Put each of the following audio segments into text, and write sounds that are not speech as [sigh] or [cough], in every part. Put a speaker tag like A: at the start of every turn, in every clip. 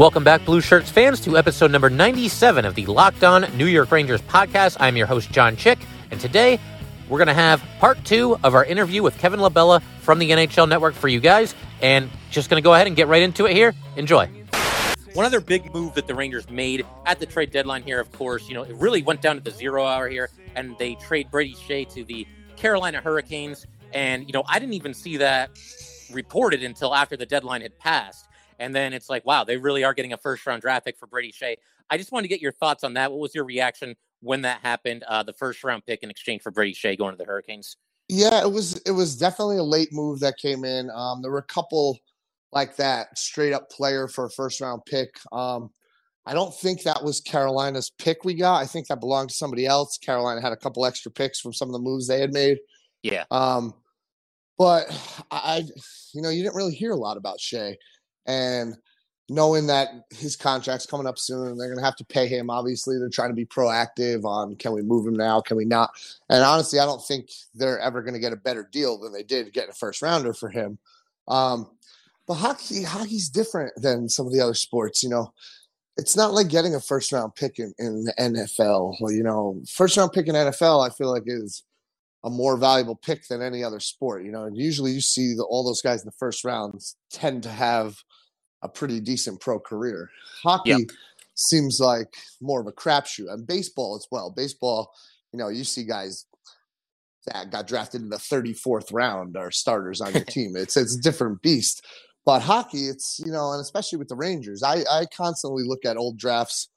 A: Welcome back, Blue Shirts fans, to episode number 97 of the Locked On New York Rangers podcast. I'm your host, John Chick, and today we're going to have part two of our interview with Kevin LaBella from the NHL Network for you guys. And just going to go ahead and get right into it here. Enjoy. One other big move that the Rangers made at the trade deadline here, of course, you know, it really went down to the zero hour here, and they trade Brady Skjei to the Carolina Hurricanes. And, you know, I didn't even see that reported until after the deadline had passed. And then it's like, wow, they really are getting a first round draft pick for Brady Skjei. I just wanted to get your thoughts on that. What was your reaction when that happened? Uh, the first round pick in exchange for Brady Shea going to the Hurricanes.
B: Yeah, it was it was definitely a late move that came in. Um, there were a couple like that straight up player for a first round pick. Um, I don't think that was Carolina's pick we got. I think that belonged to somebody else. Carolina had a couple extra picks from some of the moves they had made.
A: Yeah.
B: Um, but I, you know, you didn't really hear a lot about Skjei and knowing that his contract's coming up soon and they're going to have to pay him obviously they're trying to be proactive on can we move him now can we not? And honestly i don't think they're ever going to get a better deal than they did getting a first rounder for him. Um, but hockey hockey's different than some of the other sports you know? It's not like getting a first round pick in, in the nfl Well, you know? First round pick in nfl i feel like is a more valuable pick than any other sport you know and usually you see the, all those guys in the first rounds tend to have a pretty decent pro career. Hockey yep. seems like more of a crapshoot, and baseball as well. Baseball, you know, you see guys that got drafted in the 34th round are starters on your [laughs] team. It's it's a different beast. But hockey, it's you know, and especially with the Rangers, I I constantly look at old drafts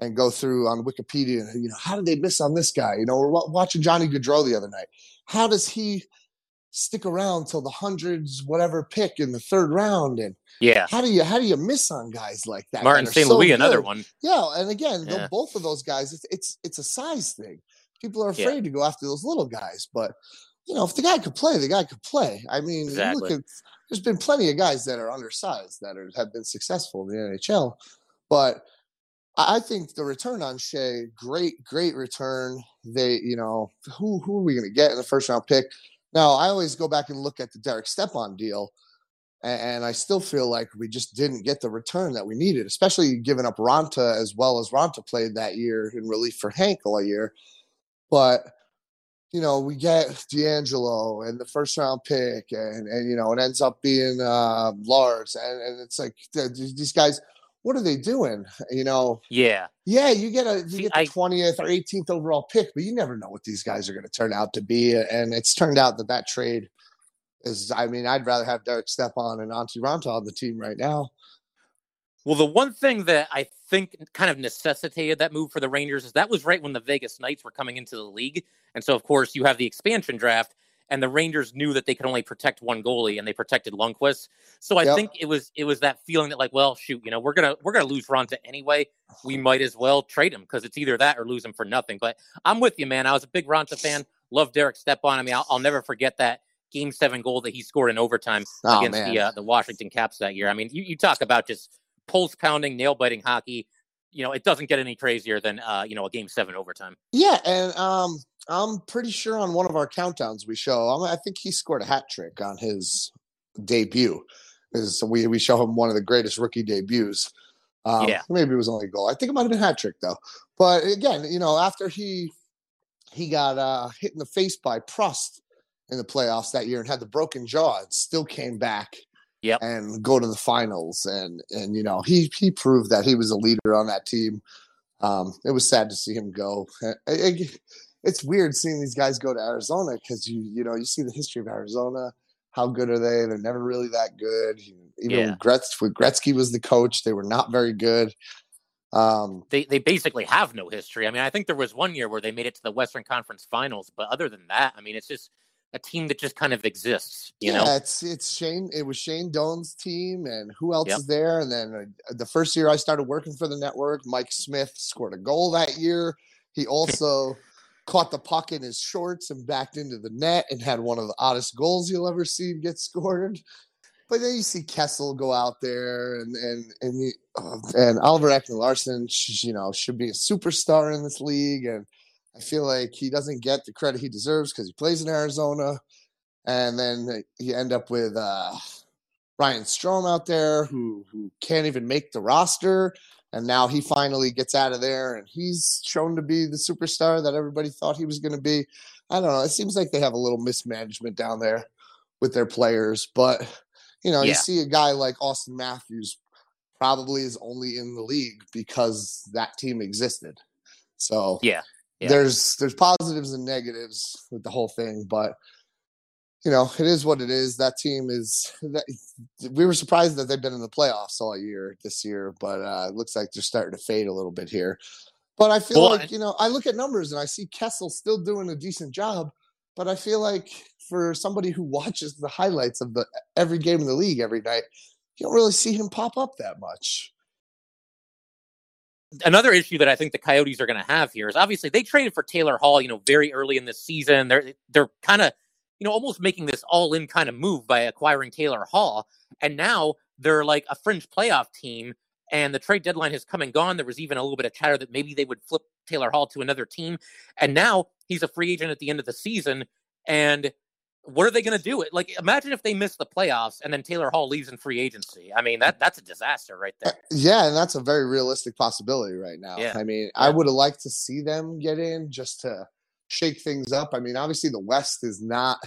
B: and go through on Wikipedia. And you know, how did they miss on this guy? You know, we're watching Johnny Gaudreau the other night. How does he stick around till the hundreds, whatever pick in the third round? And
A: yeah.
B: How do you how do you miss on guys like that?
A: Martin St. So Louis, good? another one.
B: Yeah, and again, yeah. both of those guys, it's, it's it's a size thing. People are afraid yeah. to go after those little guys, but you know, if the guy could play, the guy could play. I mean, exactly. At, there's been plenty of guys that are undersized that are, have been successful in the NHL, but I think the return on Skjei, great, great return. They, you know, who who are we going to get in the first round pick? Now, I always go back and look at the Derek Stepan deal and I still feel like we just didn't get the return that we needed, especially giving up Raanta as well as Raanta played that year in relief for Hank all year. But you know, we get DeAngelo and the first round pick, and and you know, it ends up being uh, Lars, and, and it's like these guys. What are they doing? You know?
A: Yeah.
B: Yeah, you get a you See, get the twentieth or eighteenth overall pick, but you never know what these guys are going to turn out to be. And it's turned out that that trade is I mean, I'd rather have Derek Stepan and Antti Raanta on the team right now.
A: Well, the one thing that I think kind of necessitated that move for the Rangers is that was right when the Vegas Knights were coming into the league. And so, of course, you have the expansion draft, and the Rangers knew that they could only protect one goalie, and they protected Lundqvist. So I yep. think it was it was that feeling that like, well, shoot, you know, we're gonna we're gonna lose Raanta anyway. We might as well trade him because it's either that or lose him for nothing. But I'm with you, man. I was a big Raanta fan. Love Derek Stepan. I mean, I'll, I'll never forget that game seven goal that he scored in overtime oh, against man. the uh, the Washington Caps that year. I mean, you, you talk about just pulse pounding, nail biting hockey. You know, it doesn't get any crazier than uh, you know a game seven overtime.
B: Yeah, and um, I'm pretty sure on one of our countdowns we show. I think he scored a hat trick on his debut. Is we we show him one of the greatest rookie debuts. Um, yeah, maybe it was only a goal. I think it might have been hat trick though. But again, you know, after he he got uh, hit in the face by Prust in the playoffs that year and had the broken jaw and still came back
A: yep.
B: and go to the finals. And and you know he he proved that he was a leader on that team. Um, it was sad to see him go. It, it, it's weird seeing these guys go to Arizona because you you know you see the history of Arizona. How good are they? They're never really that good. Even yeah. Gretz, when Gretzky was the coach, they were not very good.
A: Um, they they basically have no history. I mean, I think there was one year where they made it to the Western Conference Finals, but other than that, I mean, it's just a team that just kind of exists. You
B: yeah,
A: know,
B: it's it's Shane. It was Shane Doan's team, and who else yep. is there? And then uh, the first year I started working for the network, Mike Smith scored a goal that year. He also [laughs] caught the puck in his shorts and backed into the net and had one of the oddest goals you'll ever see get scored. But then you see Kessel go out there and and and he, uh, and Oliver Ekman-Larsson, you know, should be a superstar in this league, and I feel like he doesn't get the credit he deserves because he plays in Arizona, and then you end up with uh, Ryan Strome out there who who can't even make the roster, and now he finally gets out of there and he's shown to be the superstar that everybody thought he was going to be. I don't know. It seems like they have a little mismanagement down there with their players, but you know, yeah. you see a guy like Austin Matthews probably is only in the league because that team existed. So
A: yeah, yeah.
B: there's there's positives and negatives with the whole thing, but you know, it is what it is. That team is. That, we were surprised that they've been in the playoffs all year this year, but uh, it looks like they're starting to fade a little bit here. But I feel well, like you know, I look at numbers and I see Kessel still doing a decent job, but I feel like for somebody who watches the highlights of the every game in the league every night, you don't really see him pop up that much.
A: Another issue that I think the Coyotes are going to have here is obviously they traded for Taylor Hall, you know, very early in the season. They're they're kind of you know, almost making this all in kind of move by acquiring Taylor Hall. And now they're like a fringe playoff team. And the trade deadline has come and gone. There was even a little bit of chatter that maybe they would flip Taylor Hall to another team. And now he's a free agent at the end of the season. And what are they going to do? It like imagine if they miss the playoffs and then Taylor Hall leaves in free agency. I mean that that's a disaster right there. Uh,
B: yeah, and that's a very realistic possibility right now. Yeah. I mean, yeah. I would have liked to see them get in just to shake things up. I mean, obviously the West is not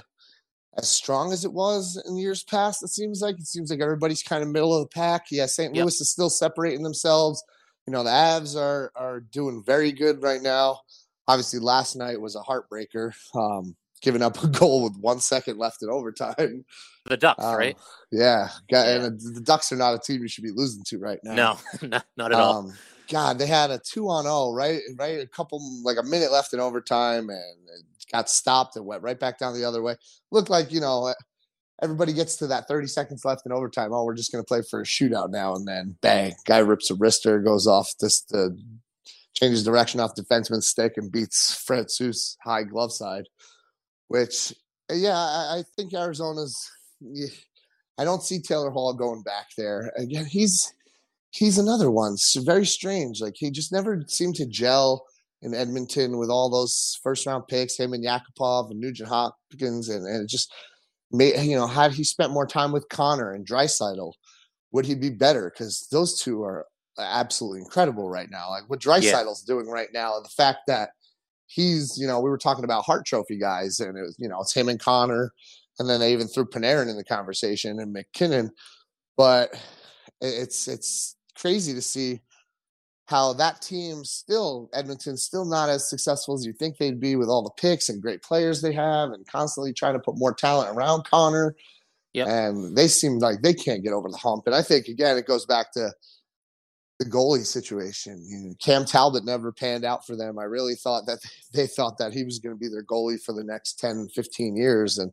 B: as strong as it was in years past. It seems like it seems like everybody's kind of middle of the pack. Yeah, St. Louis is still separating themselves. You know, the Avs are are doing very good right now. Obviously, last night was a heartbreaker, um, giving up a [laughs] goal with one second left in overtime.
A: The Ducks, um, right?
B: Yeah, yeah. and the Ducks are not a team you should be losing to right now.
A: No, [laughs] not, not at um, all.
B: God, they had a two on zero, oh, right? Right, a couple like a minute left in overtime, and got stopped and went right back down the other way. Looked like you know everybody gets to that 30 seconds left in overtime. Oh, we're just going to play for a shootout now, and then bang, guy rips a wrister, goes off this the changes direction off defenseman's stick and beats Francouz high glove side. Which, uh, yeah, I, I think Arizona's. Yeah, I don't see Taylor Hall going back there again. He's he's another one. It's very strange. Like he just never seemed to gel in Edmonton with all those first round picks, him and Yakupov and Nugent Hopkins, and, and it just made you know, had he spent more time with Connor and Draisaitl, would he be better? Because those two are absolutely incredible right now. Like what Draisaitl's yeah. doing right now, and the fact that he's, you know, we were talking about Hart Trophy guys, and it was, you know, it's him and Connor, and then they even threw Panarin in the conversation and MacKinnon, but it's it's crazy to see how that team still Edmonton's still not as successful as you think they'd be with all the picks and great players they have and constantly trying to put more talent around Connor. Yep. And they seem like they can't get over the hump. And I think again it goes back to the goalie situation. You know, Cam Talbot never panned out for them. I really thought that [laughs] they thought that he was going to be their goalie for the next 10, 15 years and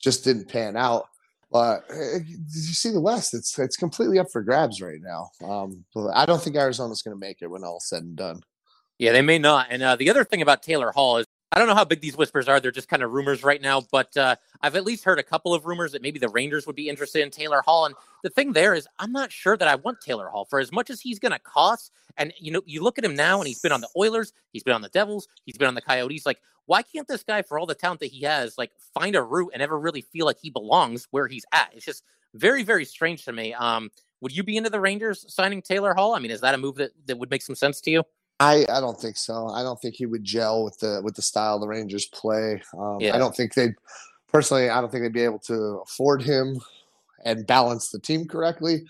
B: just didn't pan out. But uh, did you see the West? It's it's completely up for grabs right now. Um, I don't think Arizona's going to make it when all's said and done.
A: Yeah, they may not. And uh, the other thing about Taylor Hall is I don't know how big these whispers are. They're just kind of rumors right now, but uh, I've at least heard a couple of rumors that maybe the Rangers would be interested in Taylor Hall. And the thing there is, I'm not sure that I want Taylor Hall for as much as he's going to cost. And you know, you look at him now, and he's been on the Oilers, he's been on the Devils, he's been on the Coyotes. Like, why can't this guy, for all the talent that he has, like find a route and ever really feel like he belongs where he's at? It's just very, very strange to me. Um, would you be into the Rangers signing Taylor Hall? I mean, is that a move that, that would make some sense to you?
B: I, I don't think so. I don't think he would gel with the with the style the Rangers play. Um, yeah. I don't think they'd personally. I don't think they'd be able to afford him and balance the team correctly.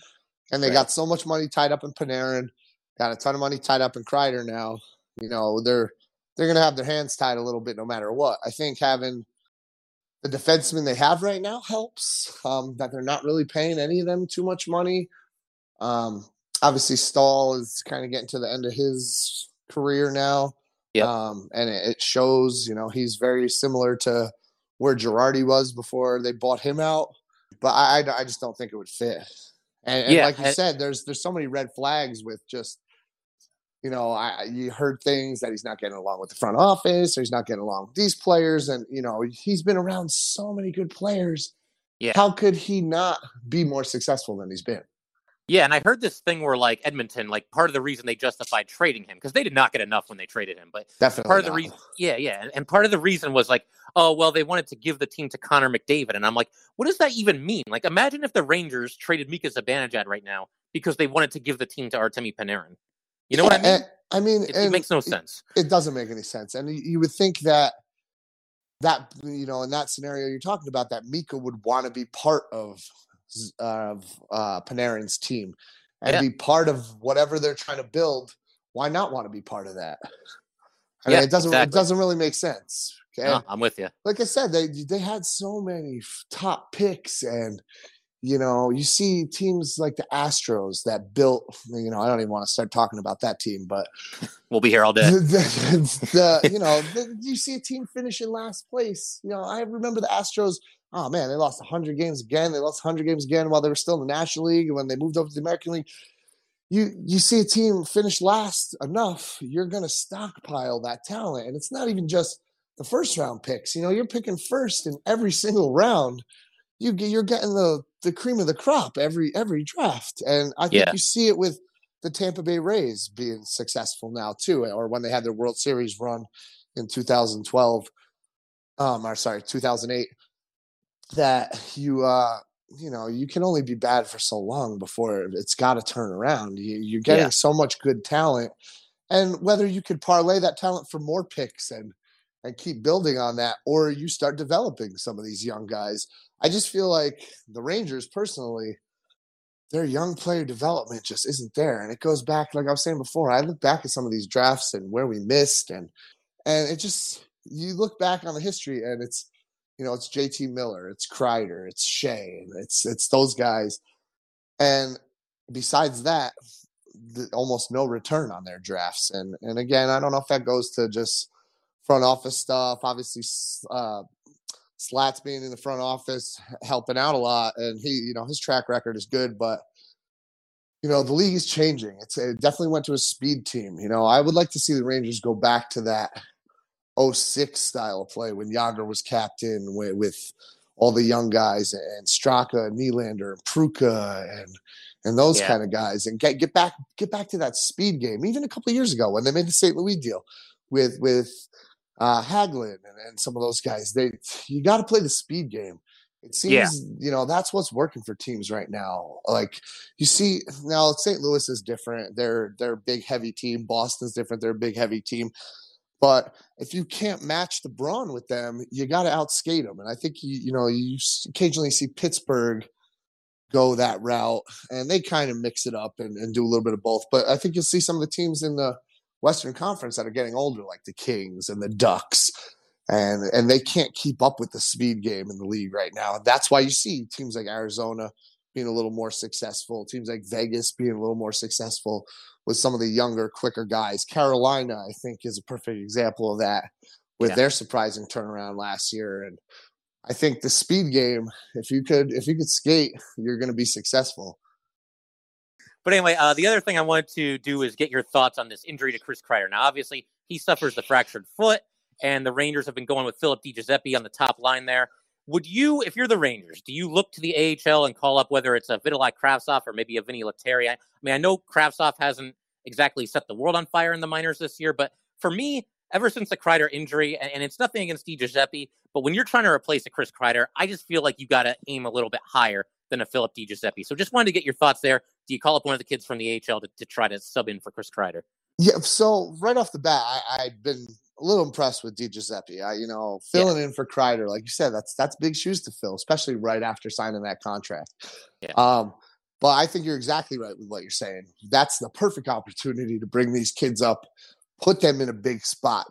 B: And they right. got so much money tied up in Panarin, got a ton of money tied up in Kreider now. You know they're they're going to have their hands tied a little bit no matter what. I think having the defensemen they have right now helps. Um, that they're not really paying any of them too much money. Um, obviously Staal is kind of getting to the end of his career now.
A: Yeah.
B: Um, and it, it, shows, you know, he's very similar to where Girardi was before they bought him out. But I, I, I just don't think it would fit. And, and yeah, like you I, said, there's there's so many red flags with just, you know, I you heard things that he's not getting along with the front office, or he's not getting along with these players, and you know, he's been around so many good players.
A: Yeah.
B: How could he not be more successful than he's been?
A: Yeah, and I heard this thing where like Edmonton, like part of the reason they justified trading him because they did not get enough when they traded him, but
B: Definitely.
A: part of the reason, yeah, yeah, and- and part of the reason was like, oh well, they wanted to give the team to Connor McDavid, and I'm like, what does that even mean? Like, imagine if the Rangers traded Mika Zibanejad right now because they wanted to give the team to Artemi Panarin. You know what I mean?
B: And- I mean,
A: It, it makes no sense.
B: it doesn't make any sense. And you- would think that that you know in that scenario you're talking about that Mika would want to be part of of uh, Panarin's team and
A: Yeah.
B: be part of whatever they're trying to build. Why not want to be part of that? I mean,
A: Yeah,
B: it doesn't it doesn't really make sense. Okay?
A: No, I'm with you.
B: like I said, they they had so many top picks, and you know, you see teams like the Astros that built. You know, I don't even want to start talking about that team, but [laughs]
A: We'll be here all day. [laughs]
B: the, the, the- you know, the, you see a team finish in last place. You know, I remember the Astros. Oh man, they lost 100 games again. They lost 100 games again while they were still in the National League, and when they moved over to the American League. You you see a team finish last enough, you're going to stockpile that talent, and it's not even just the first round picks. You know, you're picking first in every single round. You get you're getting the the cream of the crop every every draft, and I think
A: Yeah.
B: you see it with the Tampa Bay Rays being successful now too, or when they had their World Series run in 2012, um, or sorry, 2008. That you uh you know you can only be bad for so long before it's got to turn around. You, you're getting
A: Yeah.
B: so much good talent, and whether you could parlay that talent for more picks and and keep building on that, or you start developing some of these young guys. I just feel like the Rangers personally, their young player development just isn't there. And it goes back, like I was saying before, I look back at some of these drafts and where we missed and and it just you look back on the history and it's you know, it's JT Miller, it's Kreider, it's Skjei, and it's it's those guys. And besides that, the, almost no return on their drafts. And and again, I don't know if that goes to just front office stuff. Obviously, uh, Slats being in the front office helping out a lot, and he, you know, his track record is good, but you know the league is changing. It's it definitely went to a speed team. You know, I would like to see the Rangers go back to that 06 style of play when Jagr was captain with, with all the young guys and Straka and Nylander and Prucha and and those
A: Yeah.
B: kind of guys and get get back get back to that speed game. Even a couple of years ago when they made the St. Louis deal with with uh, Hagelin and, and some of those guys, they you got to play the speed game. It seems
A: Yeah.
B: you know that's what's working for teams right now. Like you see now, St. Louis is different. They're they're a big heavy team. Boston's different. They're a big heavy team. But if you can't match the brawn with them, you got to outskate them. And I think you you know you occasionally see Pittsburgh go that route, and they kind of mix it up and, and do a little bit of both. But I think you'll see some of the teams in the Western Conference that are getting older, like the Kings and the Ducks, and and they can't keep up with the speed game in the league right now. That's why you see teams like Arizona being a little more successful, teams like Vegas being a little more successful with some of the younger, quicker guys. Carolina, I think, is a perfect example of that with
A: Yeah.
B: their surprising turnaround last year. And I think the speed game, if you could if you could skate, you're gonna be successful.
A: But anyway, uh, the other thing I wanted to do is get your thoughts on this injury to Chris Kreider. Now, obviously, he suffers the fractured foot, and the Rangers have been going with Philip DiGiuseppe on the top line there. Would you, if you're the Rangers, do you look to the AHL and call up whether it's a Vitali Kravtsov or maybe a Vinny Lettieri? I, I mean, I know Kravtsov hasn't exactly set the world on fire in the minors this year, but for me, ever since the Kreider injury, and, and it's nothing against DiGiuseppe, but when you're trying to replace a Chris Kreider, I just feel like you got to aim a little bit higher than a Philip DiGiuseppe. So just wanted to get your thoughts there. Do you call up one of the kids from the AHL to, to try to sub in for Chris Kreider?
B: Yeah, so right off the bat, I, I've been a little impressed with Di Giuseppe. I, you know, filling in for Kreider, like you said, that's that's big shoes to fill, especially right after signing that contract.
A: Yeah.
B: Um, but I think you're exactly right with what you're saying. That's the perfect opportunity to bring these kids up, put them in a big spot,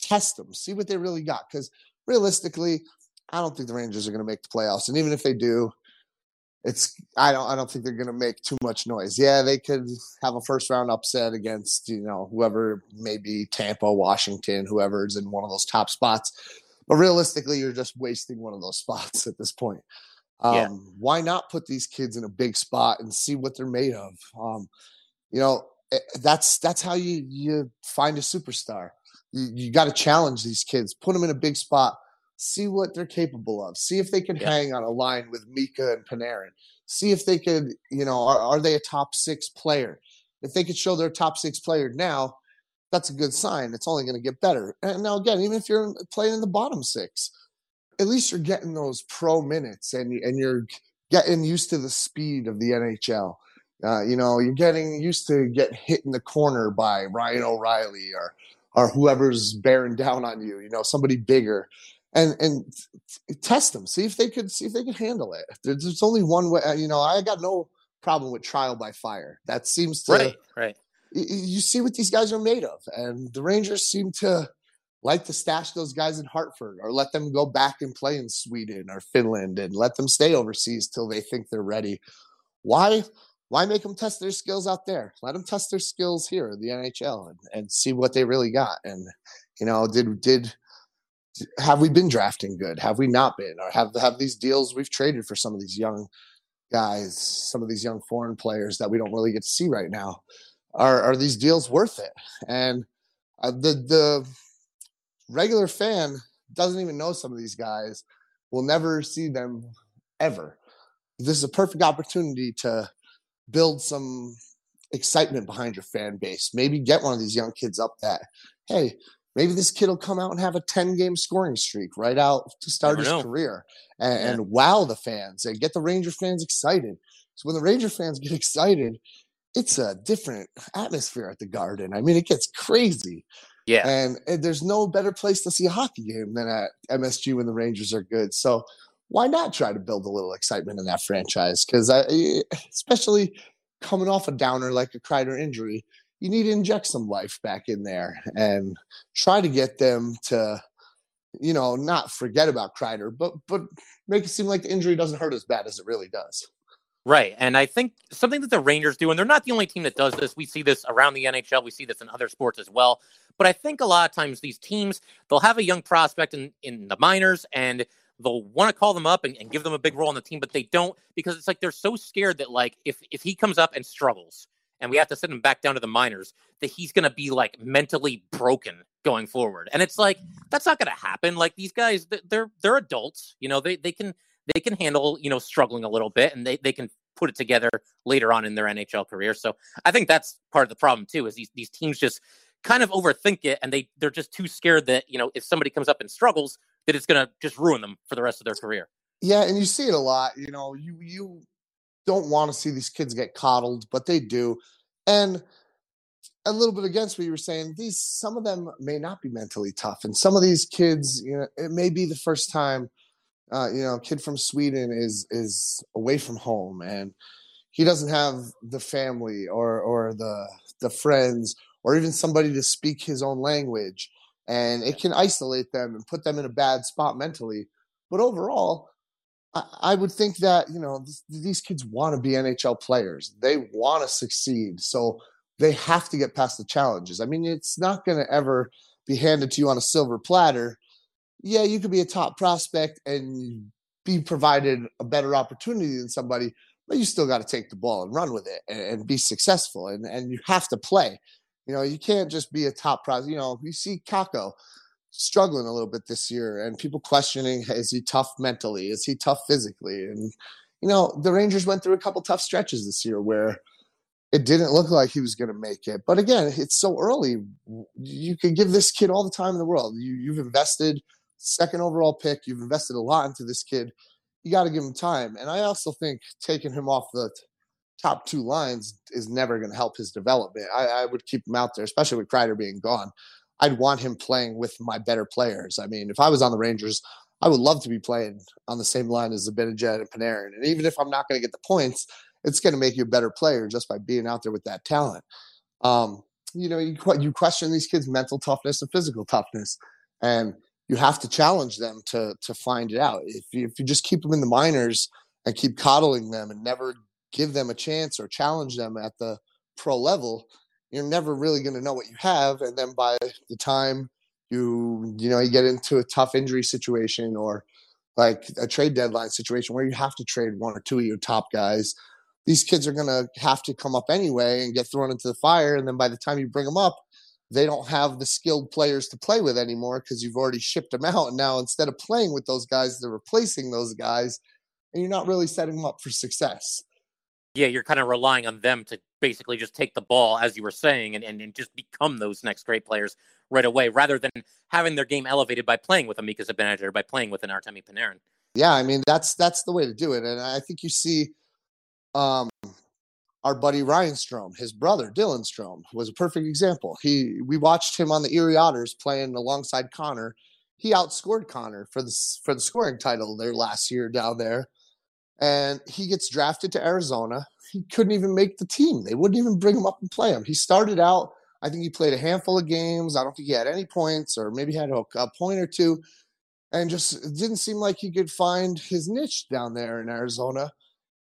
B: test them, see what they really got. Because realistically, I don't think the Rangers are going to make the playoffs, and even if they do, it's I don't I don't think they're going to make too much noise. Yeah, they could have a first round upset against you know whoever maybe Tampa, Washington, whoever's in one of those top spots. But realistically, you're just wasting one of those [laughs] spots at this point. Um,
A: Yeah.
B: Why not put these kids in a big spot and see what they're made of? Um, you know, eh, that's that's how you you find a superstar. You, you got to challenge these kids, put them in a big spot, see what they're capable of, see if they can yeah. hang on a line with Mika and Panarin, see if they could, you know, are, are they a top six player? If they could show their top six player now, that's a good sign. It's only going to get better. And now again, even if you're playing in the bottom six, at least you're getting those pro minutes and and you're getting used to the speed of the NHL. Uh, you know, you're getting used to getting hit in the corner by Ryan O'Reilly or or whoever's bearing down on you. You know, somebody bigger, and and test them. See if they could see if they could handle it. There's, there's only one way. You know, I got no problem with trial by fire. That seems to
A: right, right.
B: You see what these guys are made of, and the Rangers seem to like to stash those guys in Hartford or let them go back and play in Sweden or Finland and let them stay overseas till they think they're ready. Why? Why make them test their skills out there? Let them test their skills here in the NHL and, and see what they really got. And you know, did did have we been drafting good? Have we not been? Or have have these deals we've traded for some of these young guys, some of these young foreign players that we don't really get to see right now? Are are these deals worth it? And uh, the the regular fan doesn't even know some of these guys, will never see them ever. This is a perfect opportunity to build some excitement behind your fan base. Maybe get one of these young kids up that, hey, maybe this kid will come out and have a 10 game scoring streak right out to start his know. career and, yeah. and, wow the fans and get the Ranger fans excited. So when the Ranger fans get [laughs] excited, it's a different atmosphere at the garden. I mean, it gets crazy.
A: Yeah.
B: And, and, there's no better place to see a hockey game than at MSG when the Rangers are good. So why not try to build a little excitement in that franchise? Because I, especially coming off a downer like a Kreider injury, you need to inject some life back in there and try to get them to, you know, not forget about Kreider, but but make it seem like the injury doesn't hurt as bad as it really does.
A: Right. And I think something that the Rangers do, and they're not the only team that does this. We see this around the NHL. We see this in other sports as well. But I think a lot of times these teams, they'll have a young prospect in, in the minors and they'll want to call them up and, and give them a big role on the team, but they don't because it's like they're so scared that like if if he comes up and struggles and we have to send him back down to the minors, that he's gonna be like mentally broken going forward. And it's like that's not gonna happen. Like these guys, they're they're adults, you know, they they can they can handle, you know, struggling a little bit and they, they can put it together later on in their NHL career. So I think that's part of the problem too, is these these teams just kind of overthink it and they they're just too scared that, you know, if somebody comes up and struggles, that it's gonna just ruin them for the rest of their career.
B: Yeah, and you see it a lot. You know, you you don't want to see these kids get coddled, but they do. And a little bit against what you were saying, these some of them may not be mentally tough, and some of these kids, you know, it may be the first time uh, you know, a kid from Sweden is is away from home and he doesn't have the family or or the the friends or even somebody to speak his own language and it can isolate them and put them in a bad spot mentally but overall i, would think that you know these kids want to be nhl players they want to succeed so they have to get past the challenges i mean it's not going to ever be handed to you on a silver platter yeah, you could be a top prospect and be provided a better opportunity than somebody, but you still got to take the ball and run with it and, and, be successful. And, and you have to play. You know, you can't just be a top prospect. You know, you see Kakko struggling a little bit this year and people questioning is he tough mentally? Is he tough physically? And, you know, the Rangers went through a couple tough stretches this year where it didn't look like he was going to make it. But again, it's so early. You can give this kid all the time in the world. You, you've invested – second overall pick. You've invested a lot into this kid. You got to give him time. And I also think taking him off the top two lines is never going to help his development. I, I, would keep him out there, especially with Kreider being gone. I'd want him playing with my better players. I mean, if I was on the Rangers, I would love to be playing on the same line as Zibanejad and Panarin. And even if I'm not going to get the points, it's going to make you a better player just by being out there with that talent. Um, you know, you, you question these kids' mental toughness and physical toughness. And you have to challenge them to to find it out. If you, if you just keep them in the minors and keep coddling them and never give them a chance or challenge them at the pro level, you're never really going to know what you have. And then by the time you you know you get into a tough injury situation or like a trade deadline situation where you have to trade one or two of your top guys, these kids are going to have to come up anyway and get thrown into the fire. And then by the time you bring them up, they don't have the skilled players to play with anymore because you've already shipped them out. And now instead of playing with those guys, they're replacing those guys, and you're not really setting them up for success.
A: Yeah, you're kind of relying on them to basically just take the ball, as you were saying, and, and, and just become those next great players right away, rather than having their game elevated by playing with a Mika Zibanejad or by playing with an Artemi Panarin.
B: Yeah, I mean that's that's the way to do it, and I think you see um, our buddy Ryan Strome, his brother Dylan Strome, was a perfect example. He we watched him on the Erie Otters playing alongside Connor. He outscored Connor for the for the scoring title there last year down there, and he gets drafted to Arizona. He couldn't even make the team. They wouldn't even bring him up and play him. He started out. I think he played a handful of games. I don't think he had any points, or maybe had a, a point or two, and just didn't seem like he could find his niche down there in Arizona.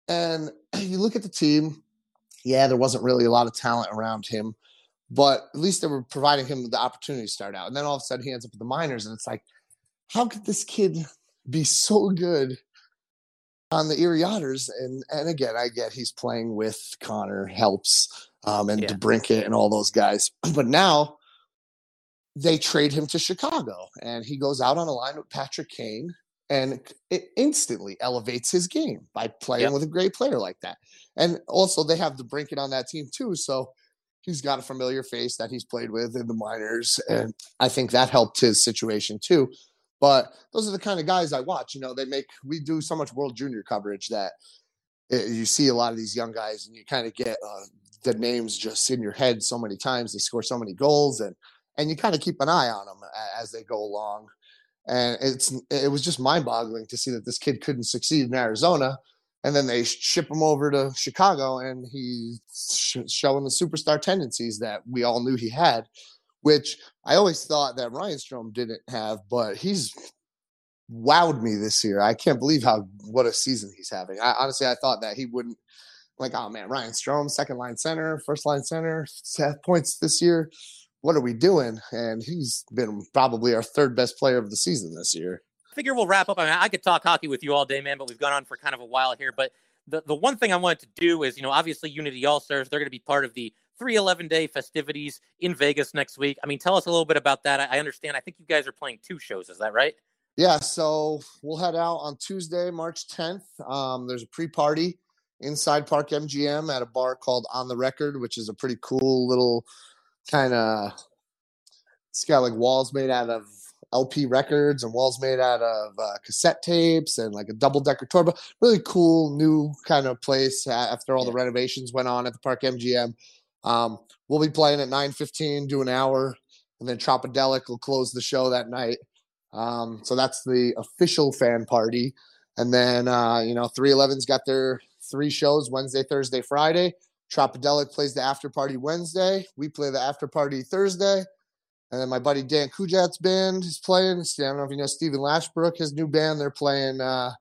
B: And [clears throat] you look at the team, yeah, there wasn't really a lot of talent around him, but at least they were providing him the opportunity to start out. And then all of a sudden he ends up with the minors, and it's like, how could this kid be so good on the Erie Otters? And and again, I get he's playing with Connor helps um, and yeah. DeBrincat and all those guys, [clears throat] but now they trade him to Chicago, and he goes out on a line with Patrick Kane and it instantly elevates his game by playing yep. with a great player like that. And also, they have DeBrincat on that team too, so he's got a familiar face that he's played with in the minors, and I think that helped his situation too. But those are the kind of guys I watch. You know, they make we do so much World Junior coverage that it, eh, you see a lot of these young guys, and you kind of get uh, the names just in your head so many times. They score so many goals, and and you kind of keep an eye on them as they go along and it's it was just mind-boggling to see that this kid couldn't succeed in Arizona, and then they ship him over to Chicago, and he's showing the superstar tendencies that we all knew he had, which I always thought that Ryan Strome didn't have, but he's wowed me this year. I can't believe how what a season he's having. I honestly I thought that he wouldn't like oh man, Ryan Strome, second line center, first line center, set points this year what are we doing? And he's been probably our third best player of the season this year.
A: I figure we'll wrap up. I mean, I could talk hockey with you all day, man, but we've gone on for kind of a while here. But the, the one thing I wanted to do is, you know, obviously Unity All Stars, they're going to be part of the 311 day festivities in Vegas next week. I mean, tell us a little bit about that. I, I understand. I think you guys are playing two shows. Is that right?
B: Yeah. So we'll head out on Tuesday, March 10th. Um, there's a pre party inside Park MGM at a bar called On the Record, which is a pretty cool little kind of it's got like walls made out of LP records and walls made out of uh, cassette tapes and like a double decker tour. But really cool new kind of place after all the renovations went on at the Park MGM. Um, we'll be playing at 9:15, do an hour, and then Tropidelic will close the show that night. Um, so that's the official fan party. And then uh, you know, 311's got their three shows Wednesday, Thursday, Friday. Tropidelic plays the after party Wednesday. We play the after party Thursday. And then my buddy Dan Kujat's band is playing. I don't know if you know Stephen Lashbrook, his new band. They're playing uh,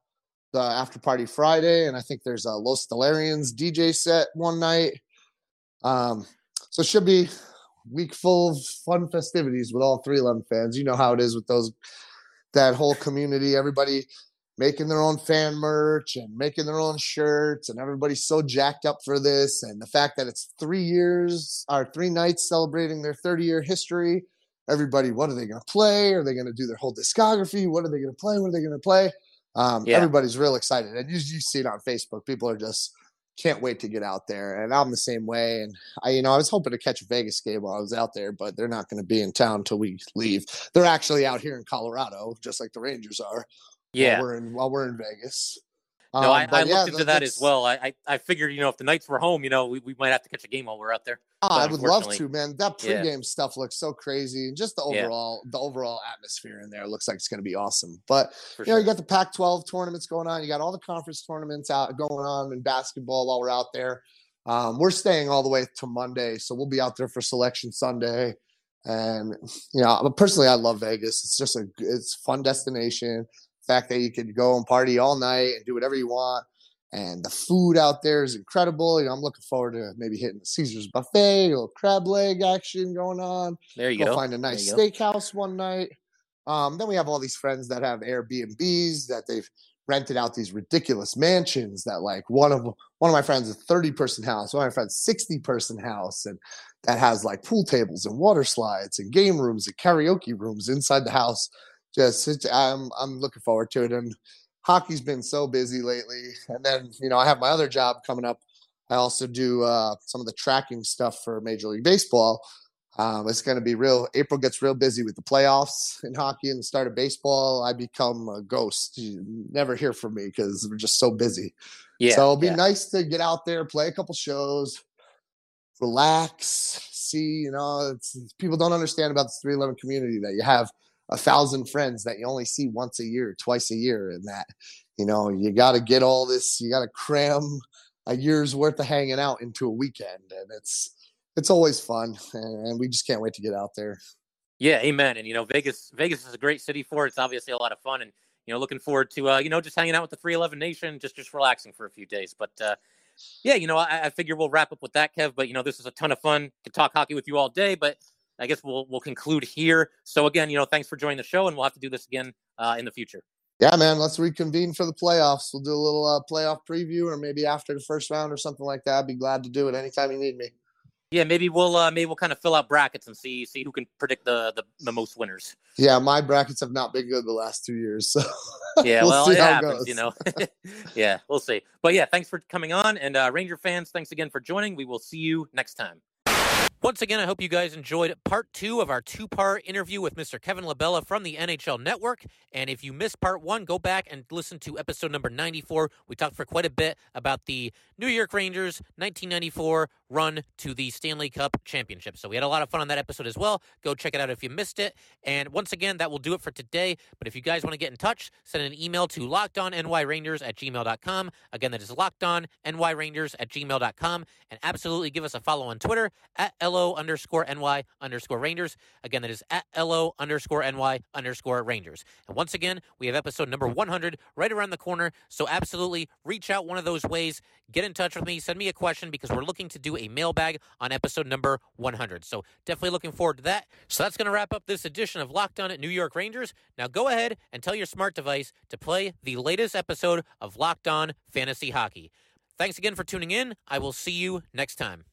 B: the after party Friday. And I think there's a Los Stellarians DJ set one night. Um, so it should be week full of fun festivities with all 311 fans. You know how it is with those that whole community. Everybody making their own fan merch and making their own shirts and everybody's so jacked up for this and the fact that it's three years or three nights celebrating their 30 year history everybody what are they going to play are they going to do their whole discography what are they going to play what are they going to play um, yeah. everybody's real excited and you, you see it on facebook people are just can't wait to get out there and i'm the same way and i you know i was hoping to catch a vegas game while i was out there but they're not going to be in town until we leave they're actually out here in colorado just like the rangers are
A: yeah.
B: while we're in while we're in Vegas.
A: No, um, I, I yeah, looked into that as well. I, I figured, you know, if the Knights were home, you know, we, we might have to catch a game while we're out there.
B: Oh, I would love to, man. That pregame yeah. stuff looks so crazy, and just the overall yeah. the overall atmosphere in there looks like it's going to be awesome. But For you know, you got the Pac-12 tournaments going on. You got all the conference tournaments out going on in basketball while we're out there. Um, we're staying all the way to Monday, so we'll be out there for Selection Sunday. And you know, personally, I love Vegas. It's just a it's fun destination fact that you can go and party all night and do whatever you want. And the food out there is incredible. You know, I'm looking forward to maybe hitting the Caesar's buffet, a little crab leg action going on.
A: There you go.
B: go. Find a nice steakhouse one night. Um, then we have all these friends that have Airbnbs that they've rented out these ridiculous mansions that like one of one of my friends is 30 person house, one of my friends 60 person house, and that has like pool tables and water slides and game rooms and karaoke rooms inside the house. Just I'm I'm looking forward to it. And hockey's been so busy lately. And then, you know, I have my other job coming up. I also do uh, some of the tracking stuff for Major League Baseball. Um, it's going to be real. April gets real busy with the playoffs in hockey and the start of baseball. I become a ghost. You never hear from me because we're just so busy. Yeah, so it'll be yeah. nice to get out there, play a couple shows, relax, see. You know, people don't understand about the 311 community that you have a thousand friends that you only see once a year, twice a year, and that you know you got to get all this. You got to cram a year's worth of hanging out into a weekend, and it's it's always fun, and we just can't wait to get out there.
A: Yeah, amen. And you know, Vegas, Vegas is a great city for it. It's obviously a lot of fun, and you know, looking forward to uh, you know just hanging out with the 311 Nation, just just relaxing for a few days. But uh, yeah, you know, I, I figure we'll wrap up with that, Kev. But you know, this is a ton of fun. to talk hockey with you all day, but I guess we'll we'll conclude here. So again, you know, thanks for joining the show, and we'll have to do this again uh, in the future.
B: Yeah, man. Let's reconvene for the playoffs. We'll do a little uh, playoff preview, or maybe after the first round or something like that. I'd be glad to do it anytime you need me.
A: Yeah, maybe we'll uh, maybe we'll kind of fill out brackets and see see who can predict the the, the most winners.
B: Yeah, my brackets have not been good the last two years, so [laughs]
A: yeah, we'll, well it happens, it you know. [laughs] [laughs] yeah, we'll see. But yeah, thanks for coming on, and uh, Ranger fans, thanks again for joining. We will see you next time. Once again, I hope you guys enjoyed part two of our two part interview with Mr. Kevin LaBella from the NHL Network. And if you missed part one, go back and listen to episode number 94. We talked for quite a bit about the New York Rangers 1994 run to the Stanley Cup Championship. So we had a lot of fun on that episode as well. Go check it out if you missed it. And once again, that will do it for today. But if you guys want to get in touch, send an email to lockedonnyrangers at gmail.com. Again, that is lockedonnyrangers at gmail.com. And absolutely give us a follow on Twitter at LO underscore NY underscore Rangers. Again, that is at LO underscore NY underscore Rangers. And once again, we have episode number 100 right around the corner. So absolutely reach out one of those ways. Get in touch with me. Send me a question because we're looking to do a mailbag on episode number 100. So definitely looking forward to that. So that's going to wrap up this edition of Locked On at New York Rangers. Now go ahead and tell your smart device to play the latest episode of Locked On Fantasy Hockey. Thanks again for tuning in. I will see you next time.